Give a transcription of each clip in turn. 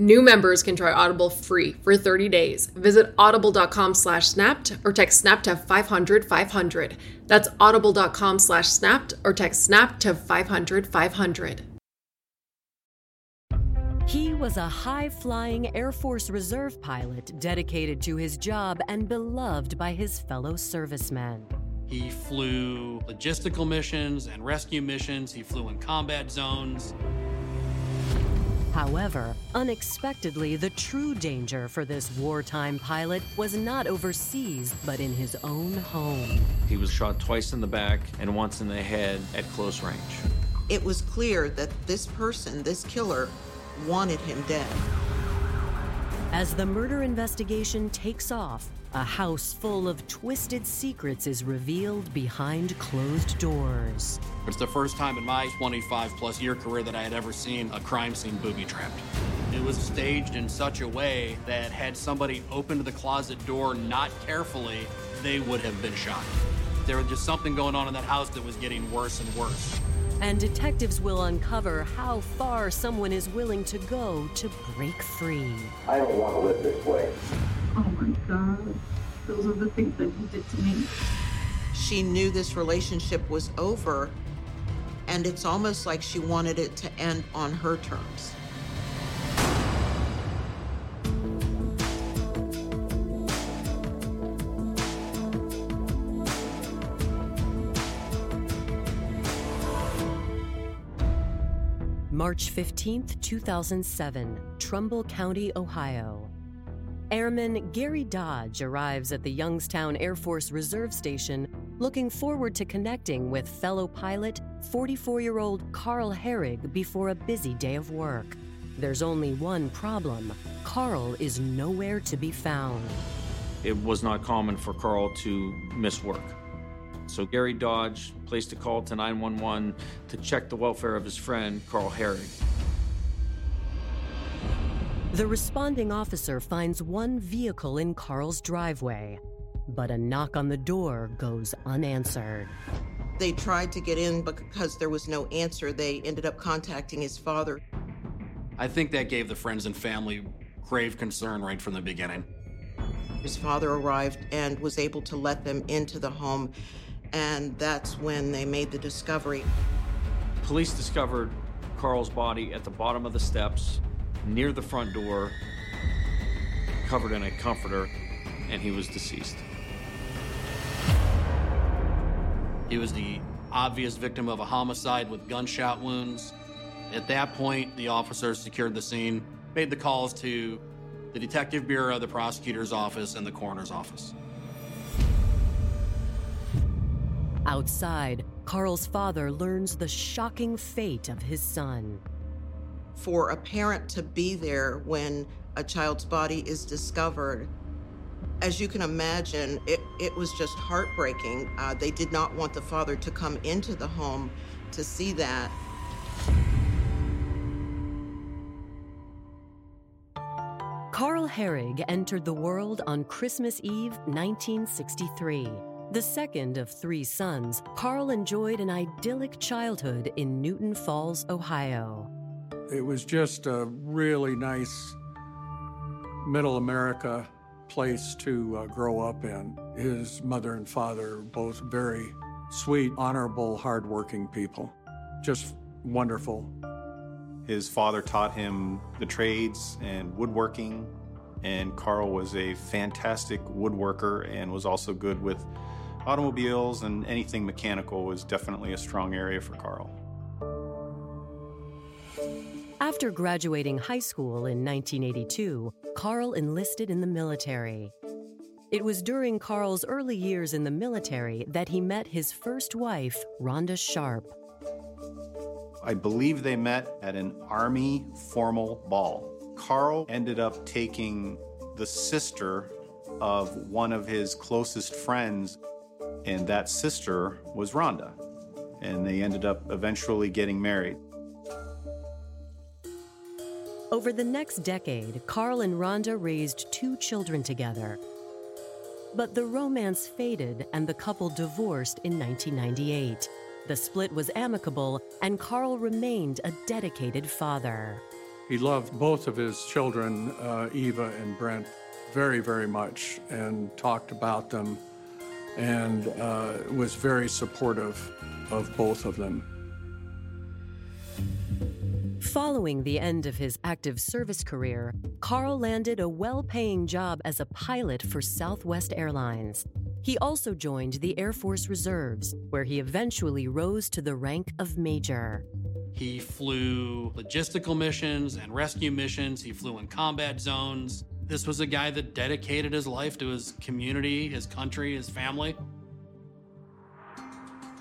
New members can try Audible free for 30 days. Visit audible.com slash snapped or text snap to 500 500. That's audible.com slash snapped or text snap to 500 500. He was a high flying Air Force Reserve pilot dedicated to his job and beloved by his fellow servicemen. He flew logistical missions and rescue missions. He flew in combat zones. However, unexpectedly, the true danger for this wartime pilot was not overseas, but in his own home. He was shot twice in the back and once in the head at close range. It was clear that this person, this killer, wanted him dead. As the murder investigation takes off, a house full of twisted secrets is revealed behind closed doors. It's the first time in my 25 plus year career that I had ever seen a crime scene booby trapped. It was staged in such a way that had somebody opened the closet door not carefully, they would have been shot. There was just something going on in that house that was getting worse and worse. And detectives will uncover how far someone is willing to go to break free. I don't want to live this way. Oh my God. Those are the things that he did to me. She knew this relationship was over, and it's almost like she wanted it to end on her terms. March 15th, 2007, Trumbull County, Ohio. Airman Gary Dodge arrives at the Youngstown Air Force Reserve Station looking forward to connecting with fellow pilot, 44 year old Carl Hoerig before a busy day of work. There's only one problem Carl is nowhere to be found. It was not common for Carl to miss work. So Gary Dodge placed a call to 911 to check the welfare of his friend, Carl Hoerig. The responding officer finds one vehicle in Carl's driveway, but a knock on the door goes unanswered. They tried to get in, but because there was no answer, they ended up contacting his father. I think that gave the friends and family grave concern right from the beginning. His father arrived and was able to let them into the home, and that's when they made the discovery. Police discovered Carl's body at the bottom of the steps near the front door, covered in a comforter, and he was deceased. He was the obvious victim of a homicide with gunshot wounds. At that point, the officers secured the scene, made the calls to the Detective Bureau, the prosecutor's office, and the coroner's office. Outside, Carl's father learns the shocking fate of his son. For a parent to be there when a child's body is discovered, as you can imagine, it, it was just heartbreaking. Uh, they did not want the father to come into the home to to see that. Carl Hoerig entered the world on Christmas Eve 1963. The second of three sons, Carl enjoyed an idyllic childhood in Newton Falls, Ohio. It was just a really nice middle America place to uh, grow up in. His mother and father, both very sweet, honorable, hardworking people. Just wonderful. His father taught him the trades and woodworking, and Carl was a fantastic woodworker and was also good with automobiles and anything mechanical was definitely a strong area for Carl. After graduating high school in 1982, Carl enlisted in the military. It was during Carl's early years in the military that he met his first wife, Rhonda Sharp. I believe they met at an Army formal ball. Carl ended up taking the sister of one of his closest friends, and that sister was Rhonda. And they ended up eventually getting married. Over the next decade, Carl and Rhonda raised two children together. But the romance faded and the couple divorced in 1998. The split was amicable, and Carl remained a dedicated father. He loved both of his children, uh, Eva and Brent, very, very much and talked about them and uh, was very supportive of both of them. Following the end of his active service career, Carl landed a well paying job as a pilot for Southwest Airlines. He also joined the Air Force Reserves, where he eventually rose to the rank of major. He flew logistical missions and rescue missions, he flew in combat zones. This was a guy that dedicated his life to his community, his country, his family.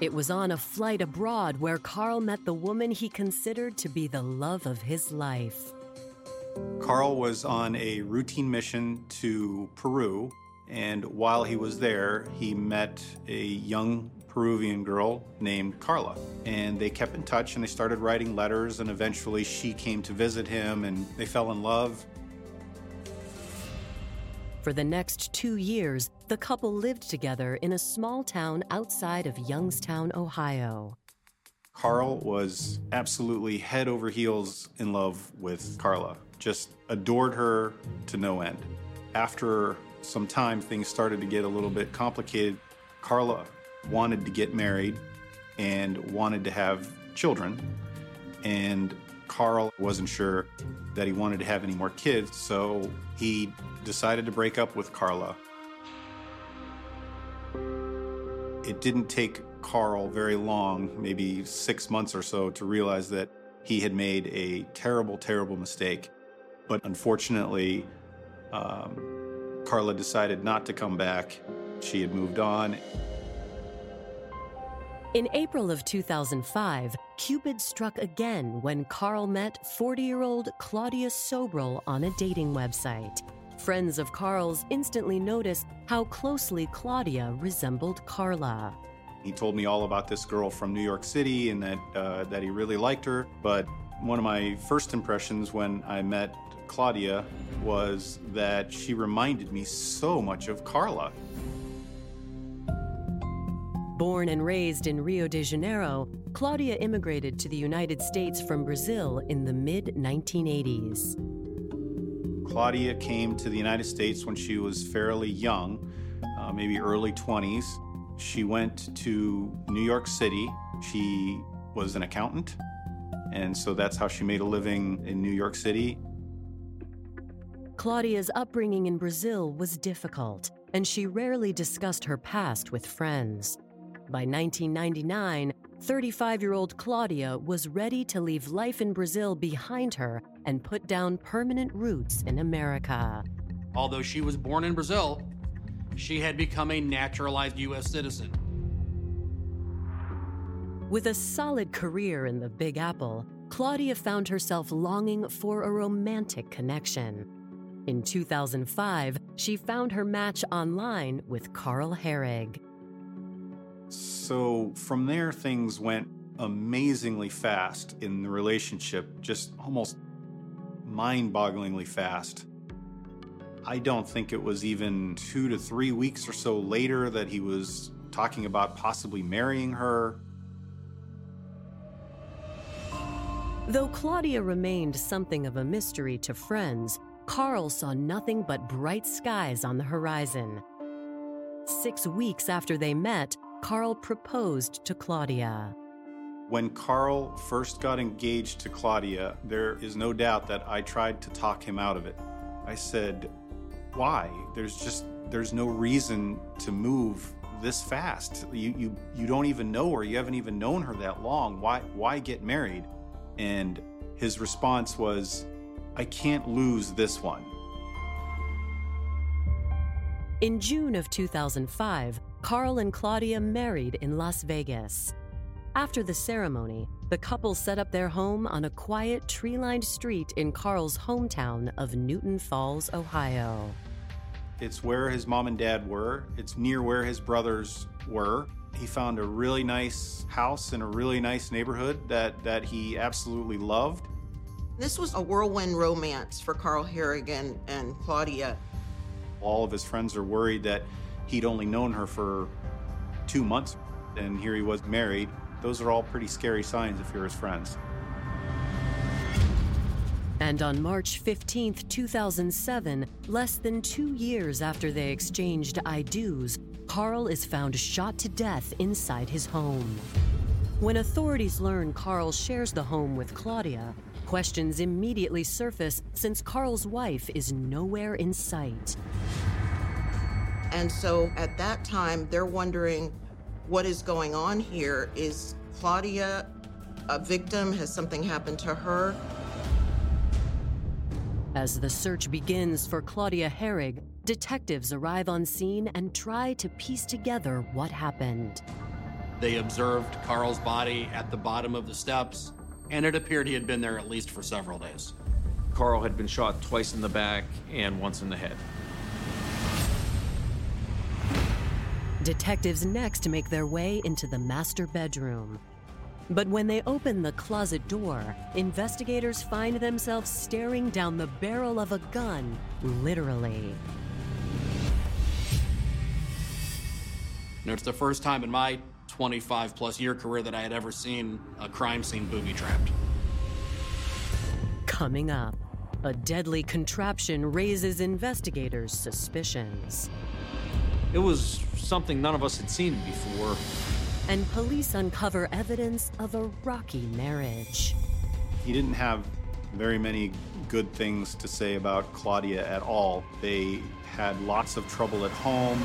It was on a flight abroad where Carl met the woman he considered to be the love of his life. Carl was on a routine mission to Peru, and while he was there, he met a young Peruvian girl named Carla. And they kept in touch and they started writing letters, and eventually she came to visit him and they fell in love. For the next two years, the couple lived together in a small town outside of Youngstown, Ohio. Carl was absolutely head over heels in love with Carla, just adored her to no end. After some time, things started to get a little bit complicated. Carla wanted to get married and wanted to have children, and Carl wasn't sure that he wanted to have any more kids, so he decided to break up with Carla. It didn't take Carl very long, maybe six months or so, to realize that he had made a terrible, terrible mistake. But unfortunately, um, Carla decided not to come back. She had moved on. In April of 2005, Cupid struck again when Carl met 40 year old Claudia Sobral on a dating website. Friends of Carl's instantly noticed how closely Claudia resembled Carla. He told me all about this girl from New York City and that, uh, that he really liked her. But one of my first impressions when I met Claudia was that she reminded me so much of Carla. Born and raised in Rio de Janeiro, Claudia immigrated to the United States from Brazil in the mid 1980s. Claudia came to the United States when she was fairly young, uh, maybe early 20s. She went to New York City. She was an accountant, and so that's how she made a living in New York City. Claudia's upbringing in Brazil was difficult, and she rarely discussed her past with friends. By 1999, 35 year old Claudia was ready to leave life in Brazil behind her and put down permanent roots in America. Although she was born in Brazil, she had become a naturalized U.S. citizen. With a solid career in the Big Apple, Claudia found herself longing for a romantic connection. In 2005, she found her match online with Carl Hoerig. So from there, things went amazingly fast in the relationship, just almost mind bogglingly fast. I don't think it was even two to three weeks or so later that he was talking about possibly marrying her. Though Claudia remained something of a mystery to friends, Carl saw nothing but bright skies on the horizon. Six weeks after they met, Carl proposed to Claudia. When Carl first got engaged to Claudia, there is no doubt that I tried to talk him out of it. I said, Why? There's just there's no reason to move this fast. You you you don't even know her. You haven't even known her that long. Why why get married? And his response was, I can't lose this one. In June of 2005, Carl and Claudia married in Las Vegas. After the ceremony, the couple set up their home on a quiet, tree lined street in Carl's hometown of Newton Falls, Ohio. It's where his mom and dad were, it's near where his brothers were. He found a really nice house in a really nice neighborhood that, that he absolutely loved. This was a whirlwind romance for Carl Harrigan and Claudia. All of his friends are worried that he'd only known her for two months, and here he was married. Those are all pretty scary signs if you're his friends. And on March 15, 2007, less than two years after they exchanged I do's, Carl is found shot to death inside his home. When authorities learn Carl shares the home with Claudia, questions immediately surface since Carl's wife is nowhere in sight. And so at that time, they're wondering what is going on here. Is Claudia a victim? Has something happened to her? As the search begins for Claudia Hoerig, detectives arrive on scene and try to piece together what happened. They observed Carl's body at the bottom of the steps, and it appeared he had been there at least for several days. Carl had been shot twice in the back and once in the head. Detectives next make their way into the master bedroom. But when they open the closet door, investigators find themselves staring down the barrel of a gun, literally. You know, it's the first time in my 25 plus year career that I had ever seen a crime scene booby trapped. Coming up, a deadly contraption raises investigators' suspicions. It was something none of us had seen before. And police uncover evidence of a rocky marriage. He didn't have very many good things to say about Claudia at all. They had lots of trouble at home.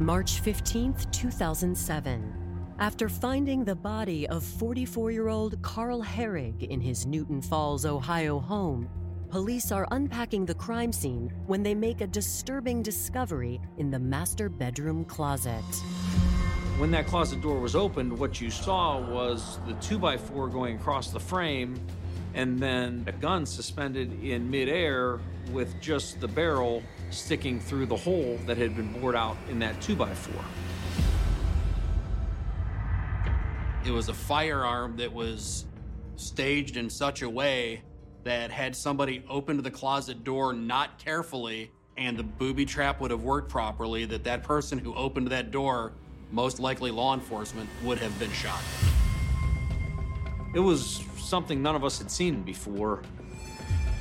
March 15th, 2007. After finding the body of 44 year old Carl Hoerig in his Newton Falls, Ohio home, police are unpacking the crime scene when they make a disturbing discovery in the master bedroom closet. When that closet door was opened, what you saw was the 2x4 going across the frame and then a gun suspended in midair with just the barrel sticking through the hole that had been bored out in that 2x4. It was a firearm that was staged in such a way that had somebody opened the closet door not carefully and the booby trap would have worked properly, that that person who opened that door, most likely law enforcement, would have been shot. It was something none of us had seen before.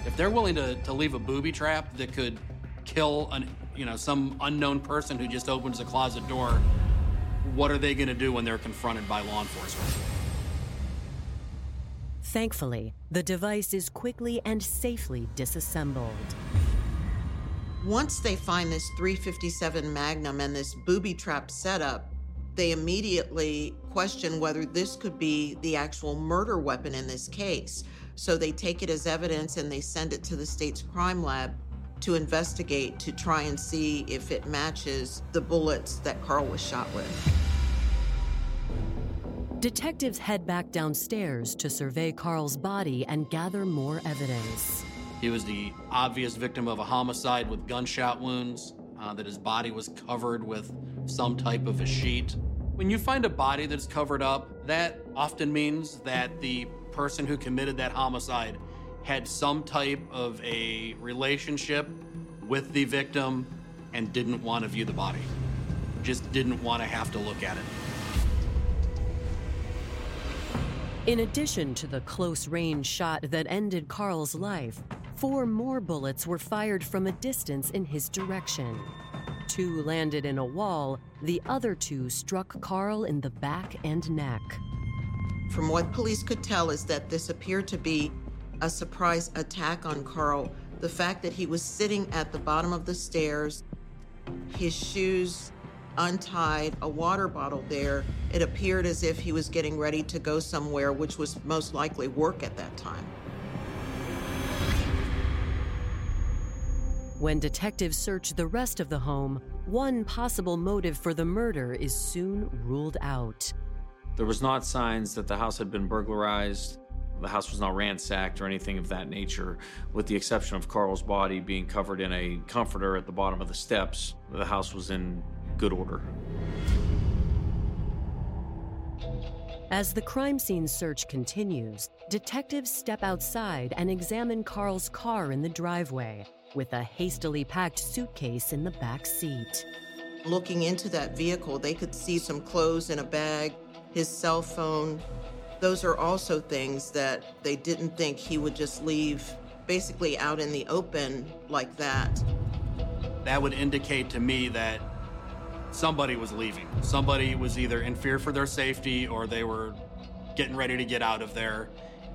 If they're willing to, to leave a booby trap that could kill an you know some unknown person who just opens a closet door, what are they going to do when they're confronted by law enforcement? Thankfully, the device is quickly and safely disassembled. Once they find this 357 Magnum and this booby trap setup, they immediately question whether this could be the actual murder weapon in this case. So they take it as evidence and they send it to the state's crime lab to investigate to try and see if it matches the bullets that Carl was shot with. Detectives head back downstairs to survey Carl's body and gather more evidence. He was the obvious victim of a homicide with gunshot wounds, uh, that his body was covered with some type of a sheet. When you find a body that's covered up, that often means that the person who committed that homicide had some type of a relationship with the victim and didn't want to view the body. Just didn't want to have to look at it. In addition to the close range shot that ended Carl's life, four more bullets were fired from a distance in his direction. Two landed in a wall, the other two struck Carl in the back and neck. From what police could tell, is that this appeared to be a surprise attack on Carl. The fact that he was sitting at the bottom of the stairs, his shoes untied, a water bottle there, it appeared as if he was getting ready to go somewhere, which was most likely work at that time. When detectives search the rest of the home, one possible motive for the murder is soon ruled out. There was not signs that the house had been burglarized. The house was not ransacked or anything of that nature, with the exception of Carl's body being covered in a comforter at the bottom of the steps. The house was in good order. As the crime scene search continues, detectives step outside and examine Carl's car in the driveway, with a hastily packed suitcase in the back seat. Looking into that vehicle, they could see some clothes in a bag, his cell phone. Those are also things that they didn't think he would just leave basically out in the open like that. That would indicate to me that somebody was leaving. Somebody was either in fear for their safety or they were getting ready to get out of there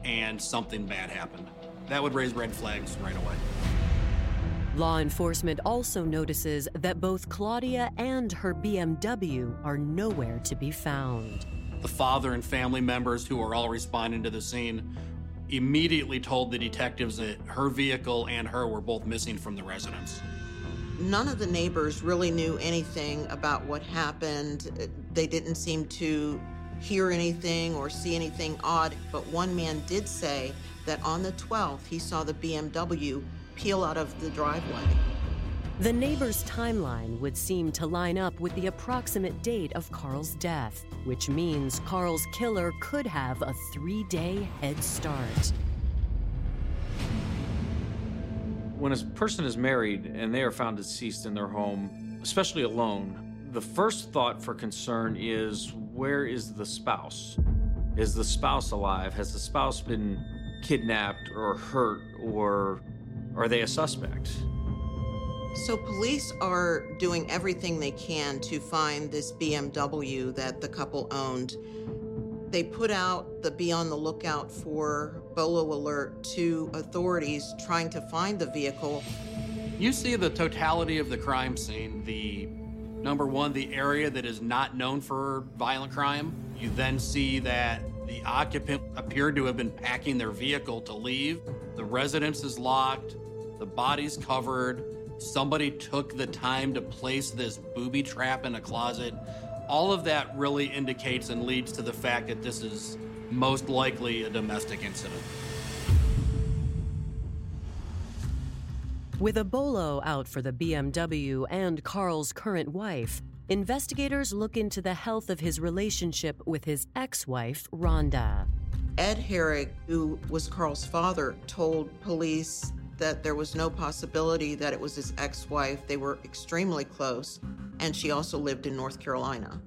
and something bad happened. That would raise red flags right away. Law enforcement also notices that both Claudia and her BMW are nowhere to be found. The father and family members who are all responding to the scene immediately told the detectives that her vehicle and her were both missing from the residence. None of the neighbors really knew anything about what happened. They didn't seem to hear anything or see anything odd, but one man did say that on the 12th he saw the BMW peel out of the driveway. The neighbor's timeline would seem to line up with the approximate date of Carl's death, which means Carl's killer could have a three day head start. When a person is married and they are found deceased in their home, especially alone, the first thought for concern is where is the spouse? Is the spouse alive? Has the spouse been kidnapped or hurt or are they a suspect? So, police are doing everything they can to find this BMW that the couple owned. They put out the be on the lookout for Bolo alert to authorities trying to find the vehicle. You see the totality of the crime scene. The number one, the area that is not known for violent crime. You then see that the occupant appeared to have been packing their vehicle to leave. The residence is locked, the body's covered. Somebody took the time to place this booby trap in a closet. All of that really indicates and leads to the fact that this is most likely a domestic incident. With a bolo out for the BMW and Carl's current wife, investigators look into the health of his relationship with his ex wife, Rhonda. Ed Hoerig, who was Carl's father, told police that there was no possibility that it was his ex wife. They were extremely close, and she also lived in North Carolina.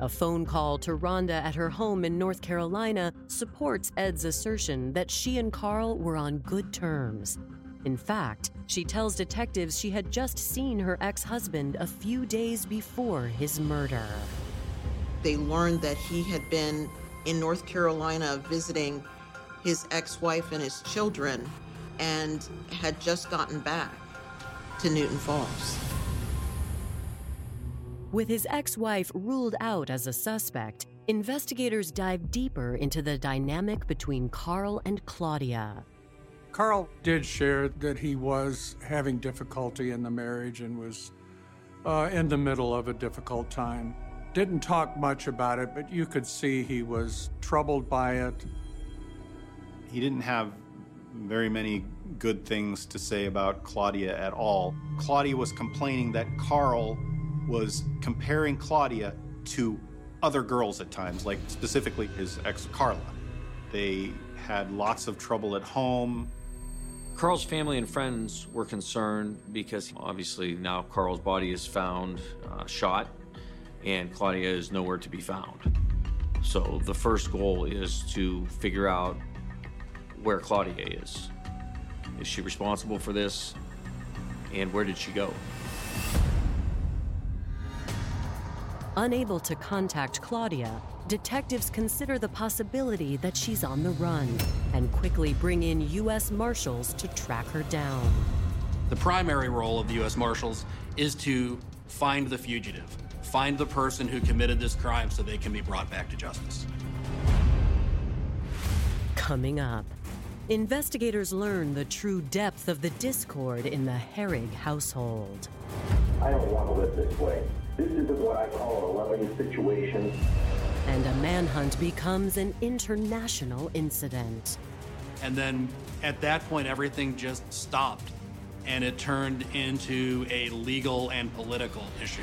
A phone call to Rhonda at her home in North Carolina supports Ed's assertion that she and Carl were on good terms. In fact, she tells detectives she had just seen her ex husband a few days before his murder. They learned that he had been in North Carolina visiting his ex wife and his children and had just gotten back to Newton Falls. With his ex wife ruled out as a suspect, investigators dive deeper into the dynamic between Carl and Claudia. Carl did share that he was having difficulty in the marriage and was uh, in the middle of a difficult time. Didn't talk much about it, but you could see he was troubled by it. He didn't have very many good things to say about Claudia at all. Claudia was complaining that Carl was comparing Claudia to other girls at times, like specifically his ex Carla. They had lots of trouble at home. Carl's family and friends were concerned because obviously now Carl's body is found uh, shot and Claudia is nowhere to be found. So the first goal is to figure out where Claudia is. Is she responsible for this? And where did she go? Unable to contact Claudia, detectives consider the possibility that she's on the run and quickly bring in U.S. Marshals to track her down. The primary role of the U.S. Marshals is to find the fugitive, find the person who committed this crime so they can be brought back to justice. Coming up, investigators learn the true depth of the discord in the Hoerig household. I don't want to live this way. This isn't what I call a loving situation. And a manhunt becomes an international incident. And then at that point, everything just stopped and it turned into a legal and political issue.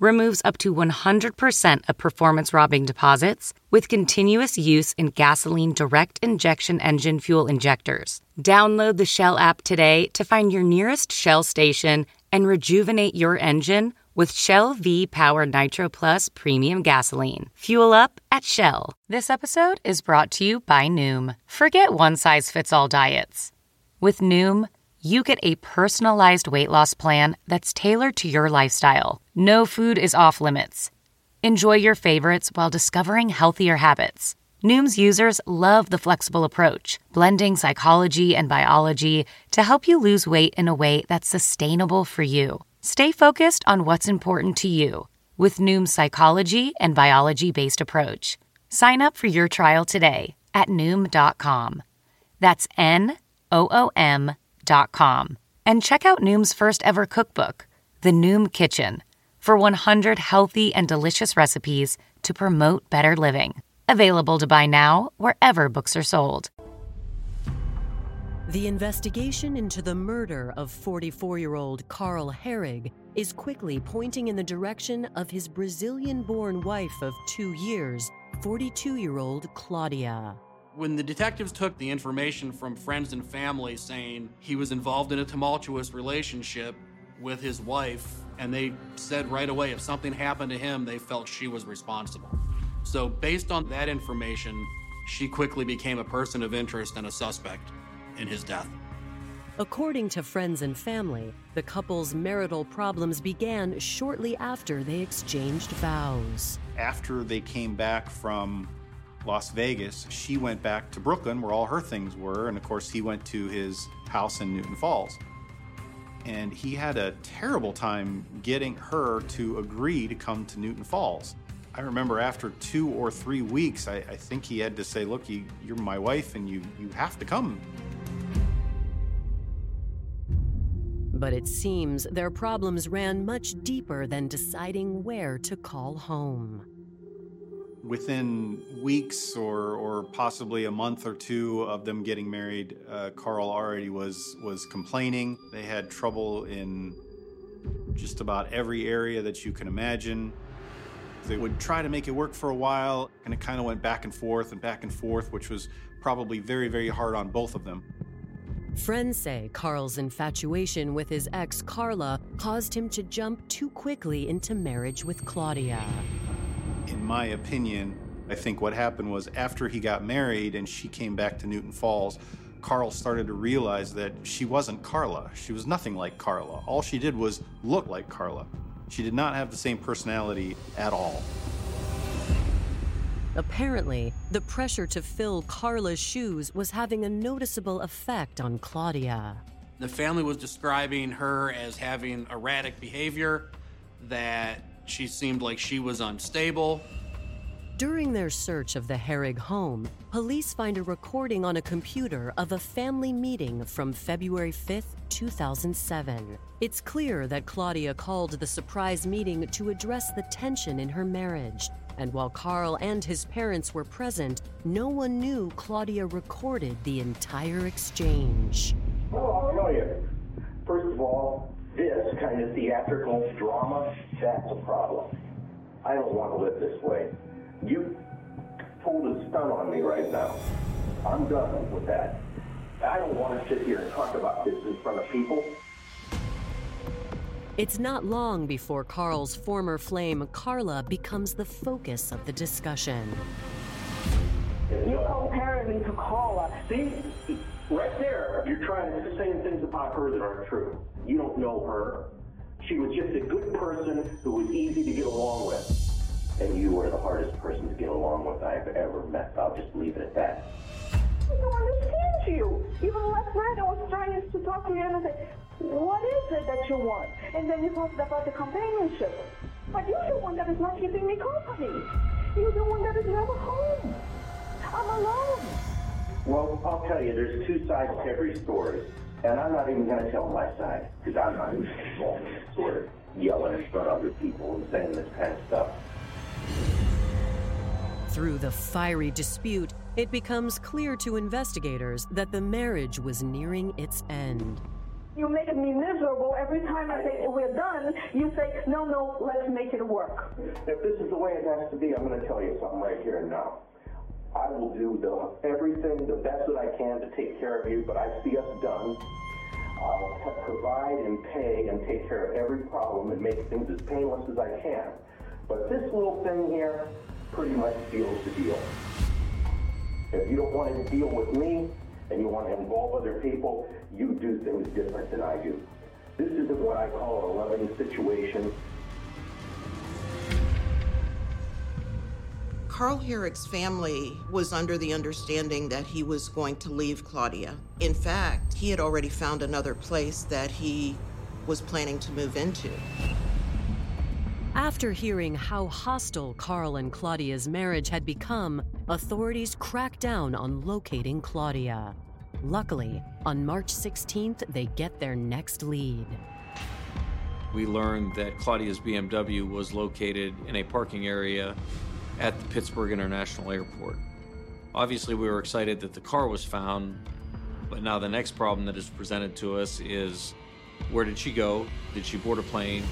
removes up to 100% of performance robbing deposits with continuous use in gasoline direct injection engine fuel injectors. Download the Shell app today to find your nearest Shell station and rejuvenate your engine with Shell V Power Nitro Plus Premium Gasoline. Fuel up at Shell. This episode is brought to you by Noom. Forget one size fits all diets. With Noom, you get a personalized weight loss plan that's tailored to your lifestyle. No food is off limits. Enjoy your favorites while discovering healthier habits. Noom's users love the flexible approach, blending psychology and biology to help you lose weight in a way that's sustainable for you. Stay focused on what's important to you with Noom's psychology and biology based approach. Sign up for your trial today at Noom.com. That's N O O M.com. And check out Noom's first ever cookbook, The Noom Kitchen, for 100 healthy and delicious recipes to promote better living. Available to buy now wherever books are sold. The investigation into the murder of 44 year old Carl Hoerig is quickly pointing in the direction of his Brazilian born wife of two years, 42 year old Claudia. When the detectives took the information from friends and family saying he was involved in a tumultuous relationship with his wife, and they said right away if something happened to him, they felt she was responsible. So, based on that information, she quickly became a person of interest and a suspect in his death. According to friends and family, the couple's marital problems began shortly after they exchanged vows. After they came back from Las Vegas, she went back to Brooklyn where all her things were, and of course, he went to his house in Newton Falls. And he had a terrible time getting her to agree to come to Newton Falls. I remember after two or three weeks, I, I think he had to say, Look, you, you're my wife and you, you have to come. But it seems their problems ran much deeper than deciding where to call home. Within weeks or, or possibly a month or two of them getting married, uh, Carl already was, was complaining. They had trouble in just about every area that you can imagine. They would try to make it work for a while, and it kind of went back and forth and back and forth, which was probably very, very hard on both of them. Friends say Carl's infatuation with his ex Carla caused him to jump too quickly into marriage with Claudia. In my opinion, I think what happened was after he got married and she came back to Newton Falls, Carl started to realize that she wasn't Carla. She was nothing like Carla. All she did was look like Carla. She did not have the same personality at all. Apparently, the pressure to fill Carla's shoes was having a noticeable effect on Claudia. The family was describing her as having erratic behavior, that she seemed like she was unstable. During their search of the Hoerig home, police find a recording on a computer of a family meeting from February 5th, 2007. It's clear that Claudia called the surprise meeting to address the tension in her marriage. And while Carl and his parents were present, no one knew Claudia recorded the entire exchange. Well, I'll tell you. First of all, this kind of theatrical drama, that's a problem. I don't want to live this way. You pulled a stunt on me right now. I'm done with that. I don't want to sit here and talk about this in front of people. It's not long before Carl's former flame, Carla, becomes the focus of the discussion. You're comparing me to Carla. See, right there, you're trying to say things about her that aren't true. You don't know her. She was just a good person who was easy to get along with. And you are the hardest person to get along with I've ever met. I'll just leave it at that. I don't understand you. Even last night I was trying to talk to you and I said, what is it that you want? And then you talked about the companionship. But you're the one that is not keeping me company. You're the one that is never home. I'm alone. Well, I'll tell you, there's two sides to every story. And I'm not even going to tell my side, because I'm not even involved in this sort of yelling in front of other people and saying this kind of stuff. Through the fiery dispute, it becomes clear to investigators that the marriage was nearing its end. You're making me miserable every time I say we're done. You say, no, no, let's make it work. If this is the way it has to be, I'm going to tell you something right here and now. I will do the everything the best that I can to take care of you, but I see us done. I'll provide and pay and take care of every problem and make things as painless as I can. But this little thing here pretty much seals the deal. If you don't want to deal with me and you want to involve other people, you do things different than I do. This isn't what I call a loving situation. Carl Hoerig's family was under the understanding that he was going to leave Claudia. In fact, he had already found another place that he was planning to move into. After hearing how hostile Carl and Claudia's marriage had become, authorities cracked down on locating Claudia. Luckily, on March 16th, they get their next lead. We learned that Claudia's BMW was located in a parking area at the Pittsburgh International Airport. Obviously, we were excited that the car was found, but now the next problem that is presented to us is where did she go? Did she board a plane?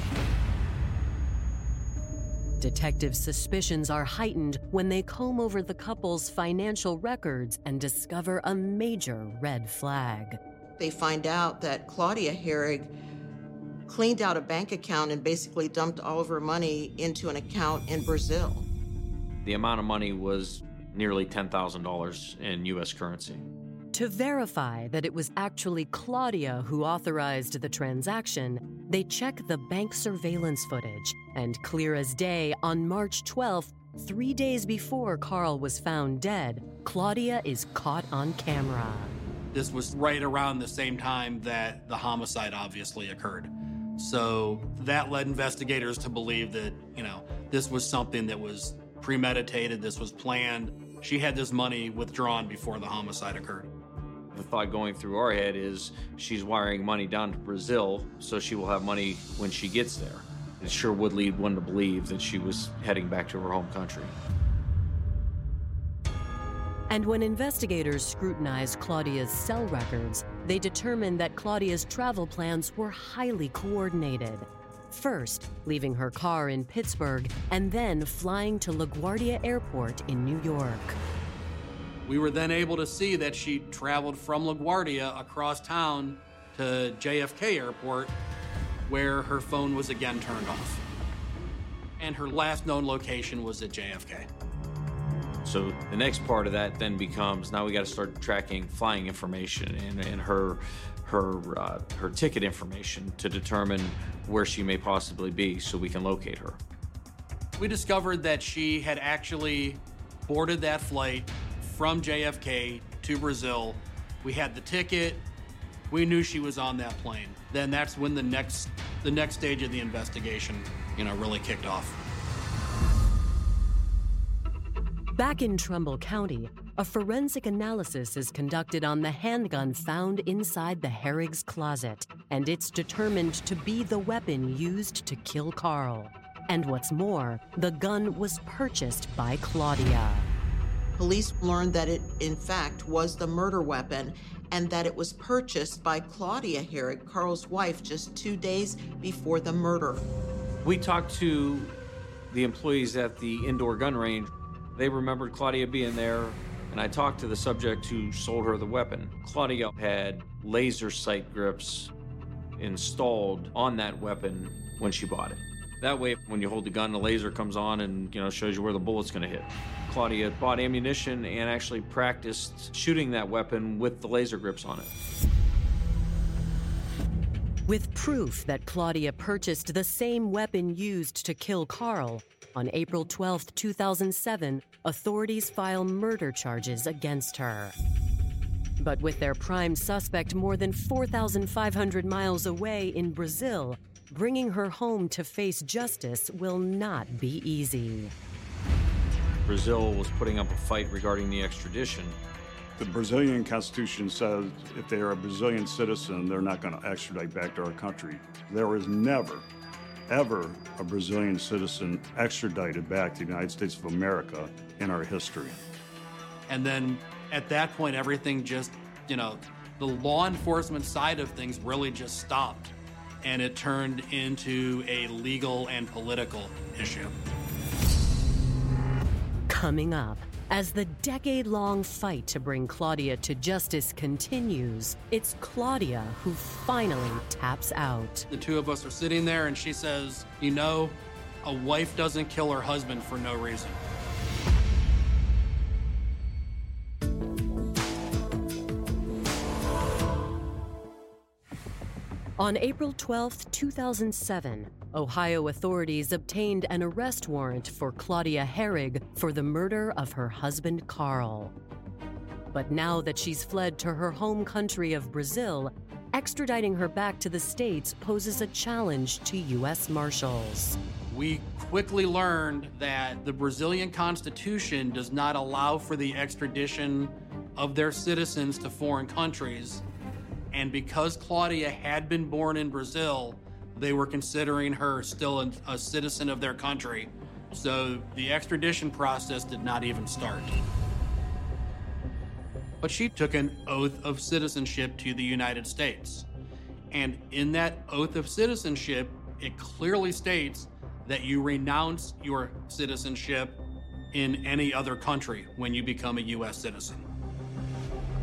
Detectives' suspicions are heightened when they comb over the couple's financial records and discover a major red flag. They find out that Claudia Hoerig cleaned out a bank account and basically dumped all of her money into an account in Brazil. The amount of money was nearly $10,000 in US currency. To verify that it was actually Claudia who authorized the transaction, they check the bank surveillance footage, and clear as day, on March 12th, three days before Carl was found dead, Claudia is caught on camera. This was right around the same time that the homicide obviously occurred. So that led investigators to believe that, you know, this was something that was premeditated, this was planned. She had this money withdrawn before the homicide occurred. The thought going through our head is she's wiring money down to Brazil so she will have money when she gets there. It sure would lead one to believe that she was heading back to her home country. And when investigators scrutinized Claudia's cell records, they determined that Claudia's travel plans were highly coordinated. First, leaving her car in Pittsburgh and then flying to LaGuardia Airport in New York. We were then able to see that she traveled from LaGuardia across town to JFK Airport, where her phone was again turned off. And her last known location was at JFK. So the next part of that then becomes now we got to start tracking flying information and, and her her uh, her ticket information to determine where she may possibly be, so we can locate her. We discovered that she had actually boarded that flight from JFK to Brazil. We had the ticket. We knew she was on that plane. Then that's when the next the next stage of the investigation you know, really kicked off. Back in Trumbull County, a forensic analysis is conducted on the handgun found inside the Hoerig's closet, and it's determined to be the weapon used to kill Carl. And what's more, the gun was purchased by Claudia. Police learned that it, in fact, was the murder weapon and that it was purchased by Claudia Hoerig, Carl's wife, just two days before the murder. We talked to the employees at the indoor gun range. They remembered Claudia being there, and I talked to the subject who sold her the weapon. Claudia had laser sight grips installed on that weapon when she bought it. That way, when you hold the gun, the laser comes on and you know shows you where the bullet's going to hit. Claudia bought ammunition and actually practiced shooting that weapon with the laser grips on it. With proof that Claudia purchased the same weapon used to kill Carl, on April 12, 2007, authorities file murder charges against her. But with their prime suspect more than 4,500 miles away in Brazil, bringing her home to face justice will not be easy. Brazil was putting up a fight regarding the extradition. The Brazilian constitution says if they are a Brazilian citizen, they're not going to extradite back to our country. There is never, ever a Brazilian citizen extradited back to the United States of America in our history. And then at that point, everything just, you know, the law enforcement side of things really just stopped. And it turned into a legal and political issue. Coming up, as the decade long fight to bring Claudia to justice continues, it's Claudia who finally taps out. The two of us are sitting there, and she says, You know, a wife doesn't kill her husband for no reason. On April 12, 2007, Ohio authorities obtained an arrest warrant for Claudia Hoerig for the murder of her husband Carl. But now that she's fled to her home country of Brazil, extraditing her back to the States poses a challenge to U.S. Marshals. We quickly learned that the Brazilian Constitution does not allow for the extradition of their citizens to foreign countries and because Claudia had been born in Brazil, they were considering her still a, a citizen of their country. So the extradition process did not even start. But she took an oath of citizenship to the United States. And in that oath of citizenship, it clearly states that you renounce your citizenship in any other country when you become a U.S. citizen.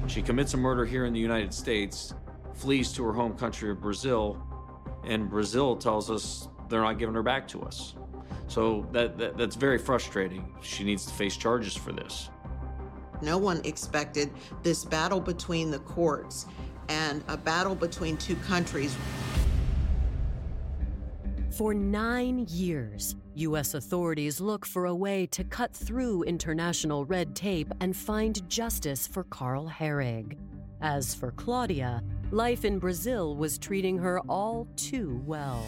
She commits a murder here in the United States, flees to her home country of Brazil, and Brazil tells us they're not giving her back to us. So that, that that's very frustrating. She needs to face charges for this. No one expected this battle between the courts and a battle between two countries. For nine years, U.S. authorities look for a way to cut through international red tape and find justice for Carl Hoerig. As for Claudia, life in Brazil was treating her all too well.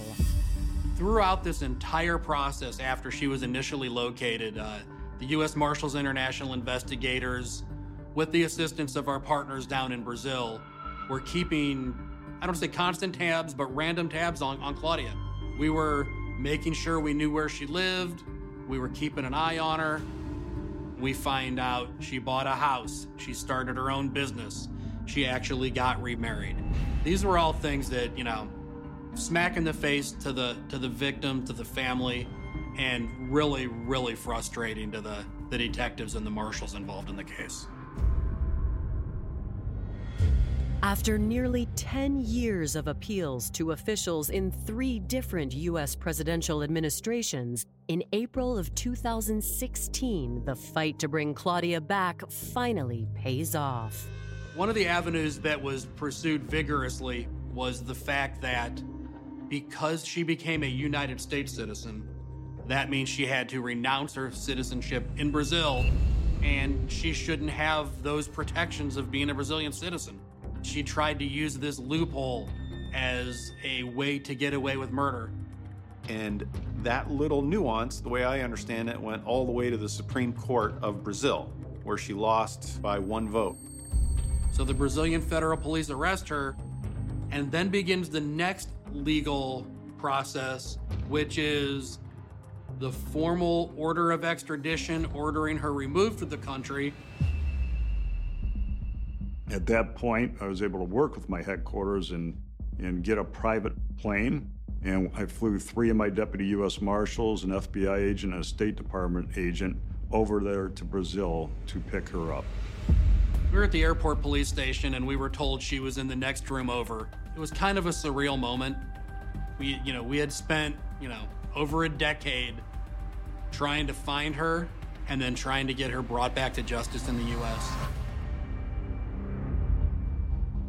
Throughout this entire process, after she was initially located, uh, the U.S. Marshals International investigators, with the assistance of our partners down in Brazil, were keeping, I don't say constant tabs, but random tabs on, on Claudia. We were making sure we knew where she lived, we were keeping an eye on her. We find out she bought a house, she started her own business, she actually got remarried. These were all things that, you know, smack in the face to the to the victim, to the family, and really, really frustrating to the, the detectives and the marshals involved in the case. After nearly 10 years of appeals to officials in three different U.S. presidential administrations, in April of 2016, the fight to bring Claudia back finally pays off. One of the avenues that was pursued vigorously was the fact that because she became a United States citizen, that means she had to renounce her citizenship in Brazil, and she shouldn't have those protections of being a Brazilian citizen. She tried to use this loophole as a way to get away with murder. And that little nuance, the way I understand it, went all the way to the Supreme Court of Brazil, where she lost by one vote. So the Brazilian federal police arrest her, and then begins the next legal process, which is the formal order of extradition ordering her removed from the country. At that point, I was able to work with my headquarters and, and get a private plane. And I flew three of my deputy U.S. Marshals, an FBI agent, and a State Department agent over there to Brazil to pick her up. We were at the airport police station and we were told she was in the next room over. It was kind of a surreal moment. We, you know, we had spent, you know, over a decade trying to find her and then trying to get her brought back to justice in the U.S.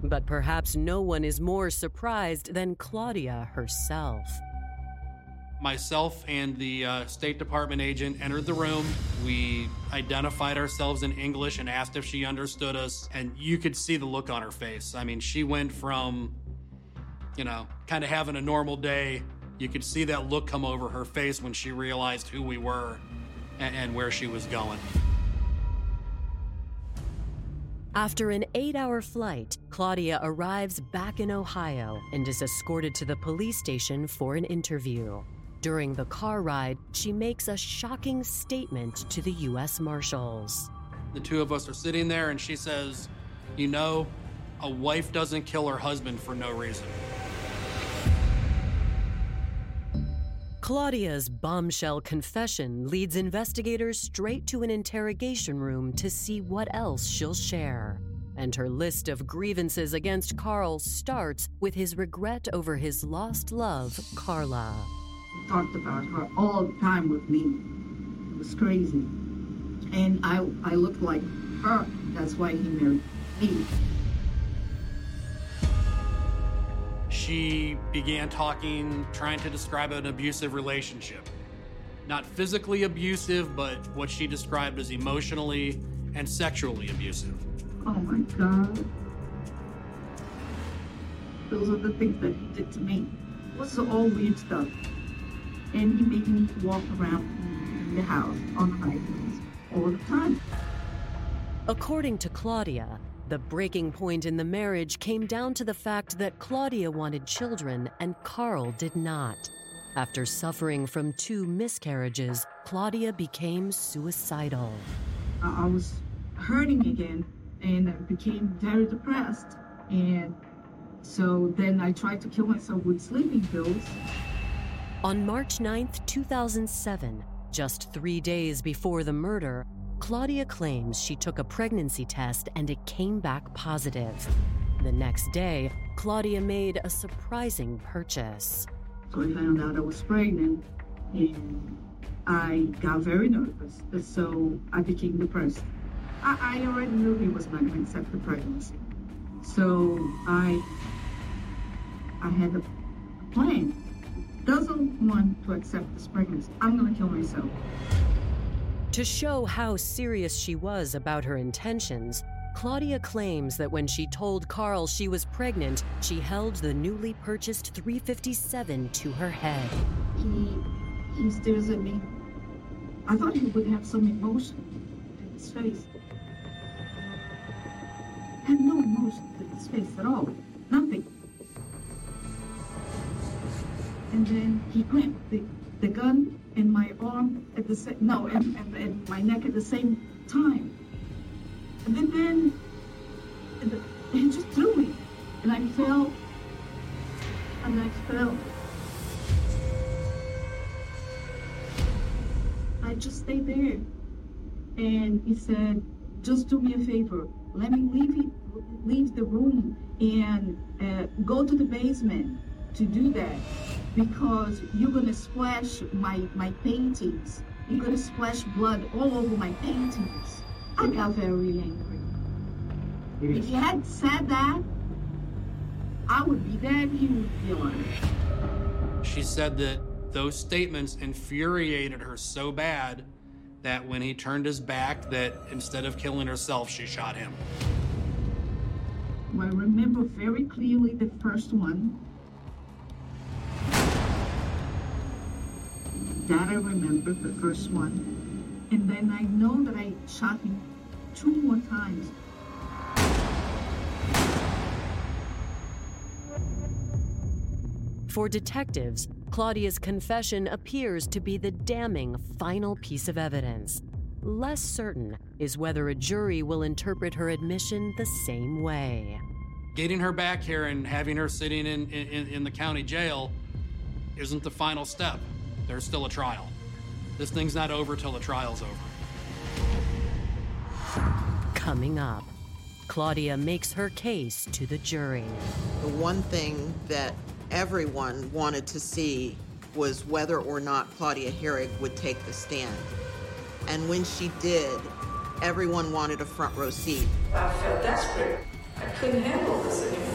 But perhaps no one is more surprised than Claudia herself. Myself and the uh, State Department agent entered the room. We identified ourselves in English and asked if she understood us. And you could see the look on her face. I mean, she went from, you know, kind of having a normal day. You could see that look come over her face when she realized who we were and, and where she was going. After an eight hour flight, Claudia arrives back in Ohio and is escorted to the police station for an interview. During the car ride, she makes a shocking statement to the U.S. Marshals. The two of us are sitting there, and she says, You know, a wife doesn't kill her husband for no reason. Claudia's bombshell confession leads investigators straight to an interrogation room to see what else she'll share. And her list of grievances against Carl starts with his regret over his lost love, Carla. Talked about her all the time with me. It was crazy. And I, I looked like her. That's why he married me. She began talking, trying to describe an abusive relationship. Not physically abusive, but what she described as emotionally and sexually abusive. Oh my God. Those are the things that he did to me. What's all weird stuff. And he made me walk around the house on heels all the time. According to Claudia, the breaking point in the marriage came down to the fact that Claudia wanted children and Carl did not. After suffering from two miscarriages, Claudia became suicidal. I was hurting again and I became very depressed. And so then I tried to kill myself with sleeping pills. On March 9, 2007, just three days before the murder, Claudia claims she took a pregnancy test and it came back positive. The next day, Claudia made a surprising purchase. So I found out I was pregnant and I got very nervous. So I became depressed. I, I already knew he was not going to accept the pregnancy. So I I had a plan. Doesn't want to accept this pregnancy. I'm going to kill myself. To show how serious she was about her intentions, Claudia claims that when she told Carl she was pregnant, she held the newly purchased 357 to her head. He, he stares at me. I thought he would have some emotion in his face. Had no emotion in his face at all. Nothing. And then he grabbed the, the gun in my arm at the same no and, and, and, my neck at the same time. And then then he just threw me. And I fell and I fell. I just stayed there. And he said just do me a favor. Let me leave it, leave the room and uh, go to the basement to do that because you're gonna splash my my paintings. You're gonna splash blood all over my paintings. I got very angry. If you had said that, I would be dead, he would be alive. She said that those statements infuriated her so bad that when he turned his back that instead of killing herself, she shot him. I remember very clearly the first one That I remember, the first one. And then I know that I shot him two more times. For detectives, Claudia's confession appears to be the damning final piece of evidence. Less certain is whether a jury will interpret her admission the same way. Getting her back here and having her sitting in, in, in the county jail isn't the final step. There's still a trial. This thing's not over till the trial's over. Coming up, Claudia makes her case to the jury. The one thing that everyone wanted to see was whether or not Claudia Hoerig would take the stand. And when she did, everyone wanted a front row seat. I felt desperate. I couldn't handle this anymore.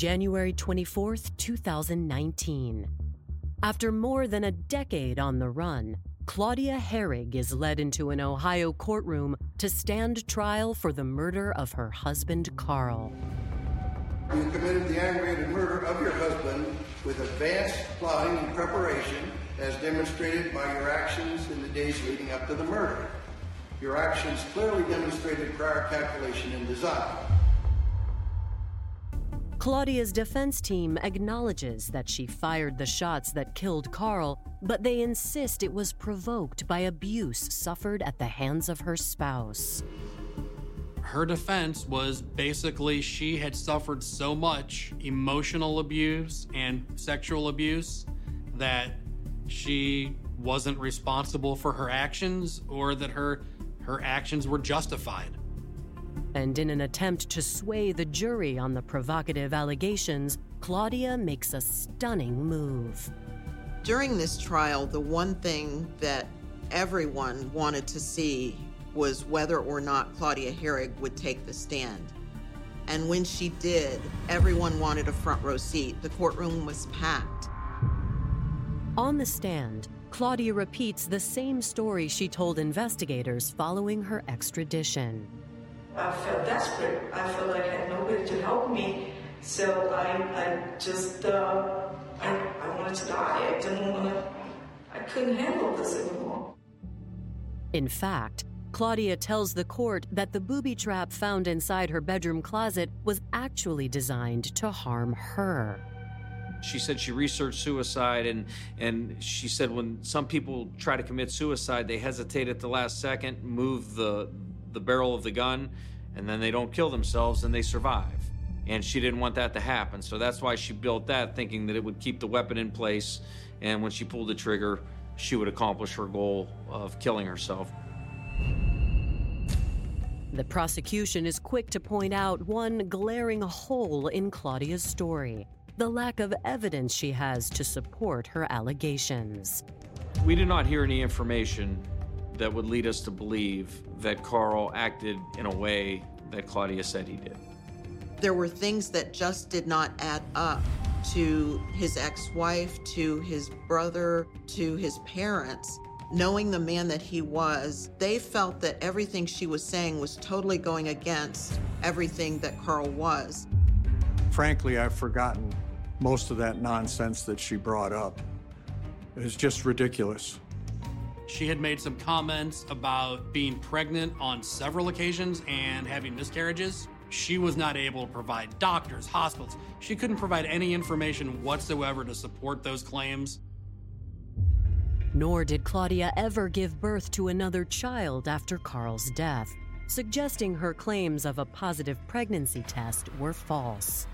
January 24th, 2019. After more than a decade on the run, Claudia Hoerig is led into an Ohio courtroom to stand trial for the murder of her husband, Carl. You committed the aggravated murder of your husband with advanced plotting and preparation as demonstrated by your actions in the days leading up to the murder. Your actions clearly demonstrated prior calculation and design. Claudia's defense team acknowledges that she fired the shots that killed Carl, but they insist it was provoked by abuse suffered at the hands of her spouse. Her defense was basically she had suffered so much emotional abuse and sexual abuse that she wasn't responsible for her actions or that her her actions were justified. And in an attempt to sway the jury on the provocative allegations, Claudia makes a stunning move. During this trial, the one thing that everyone wanted to see was whether or not Claudia Hoerig would take the stand. And when she did, everyone wanted a front row seat. The courtroom was packed. On the stand, Claudia repeats the same story she told investigators following her extradition. I felt desperate. I felt like I had nobody to help me. So I, I just, uh, I, I wanted to die. I didn't want to, I couldn't handle this anymore. In fact, Claudia tells the court that the booby trap found inside her bedroom closet was actually designed to harm her. She said she researched suicide, and and she said when some people try to commit suicide, they hesitate at the last second, move the the barrel of the gun, and then they don't kill themselves and they survive. And she didn't want that to happen, so that's why she built that, thinking that it would keep the weapon in place, and when she pulled the trigger, she would accomplish her goal of killing herself. The prosecution is quick to point out one glaring hole in Claudia's story the lack of evidence she has to support her allegations. We did not hear any information that would lead us to believe that Carl acted in a way that Claudia said he did. There were things that just did not add up to his ex wife, to his brother, to his parents. Knowing the man that he was, they felt that everything she was saying was totally going against everything that Carl was. Frankly, I've forgotten most of that nonsense that she brought up. It's just ridiculous. She had made some comments about being pregnant on several occasions and having miscarriages. She was not able to provide doctors, hospitals. She couldn't provide any information whatsoever to support those claims. Nor did Claudia ever give birth to another child after Carl's death, suggesting her claims of a positive pregnancy test were false.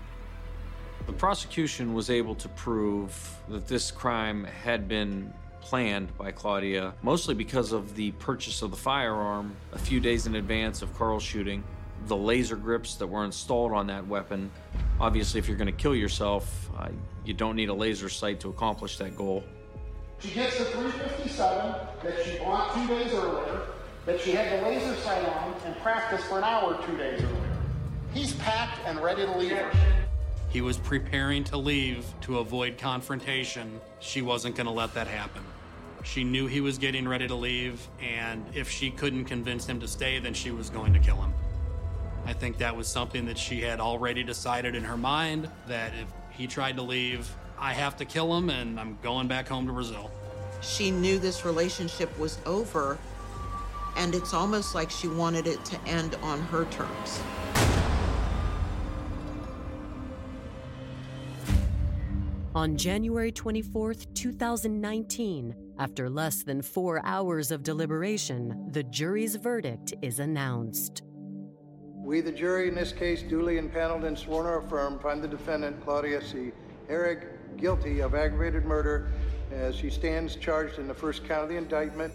The prosecution was able to prove that this crime had been planned by Claudia, mostly because of the purchase of the firearm a few days in advance of Carl's shooting, the laser grips that were installed on that weapon. Obviously, if you're going to kill yourself, uh, you don't need a laser sight to accomplish that goal. She gets the 357 that she bought two days earlier, that she had the laser sight on and practiced for an hour two days earlier. He's packed and ready to leave her. He was preparing to leave to avoid confrontation. She wasn't going to let that happen. She knew he was getting ready to leave, and if she couldn't convince him to stay, then she was going to kill him. I think that was something that she had already decided in her mind that if he tried to leave, I have to kill him and I'm going back home to Brazil. She knew this relationship was over, and it's almost like she wanted it to end on her terms. On January 24, 2019, after less than four hours of deliberation, the jury's verdict is announced. We, the jury, in this case, duly impaneled and sworn or affirmed, find the defendant, Claudia C. Hoerig, guilty of aggravated murder as she stands charged in the first count of the indictment.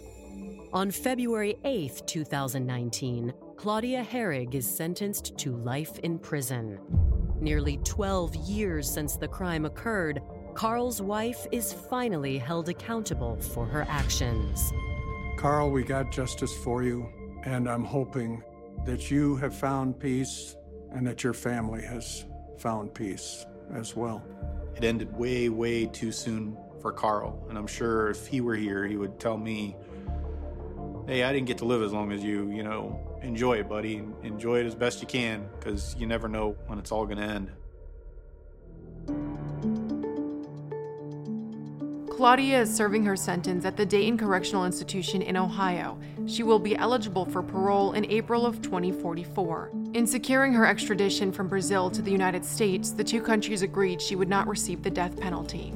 On February 8, 2019, Claudia Hoerig is sentenced to life in prison. Nearly 12 years since the crime occurred, Carl's wife is finally held accountable for her actions. Carl, we got justice for you, and I'm hoping that you have found peace and that your family has found peace as well. It ended way, way too soon for Carl, and I'm sure if he were here, he would tell me, Hey, I didn't get to live as long as you, you know, enjoy it, buddy. Enjoy it as best you can, because you never know when it's all going to end. Claudia is serving her sentence at the Dayton Correctional Institution in Ohio. She will be eligible for parole in April of 2044. In securing her extradition from Brazil to the United States, the two countries agreed she would not receive the death penalty.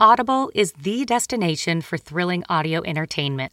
Audible is the destination for thrilling audio entertainment.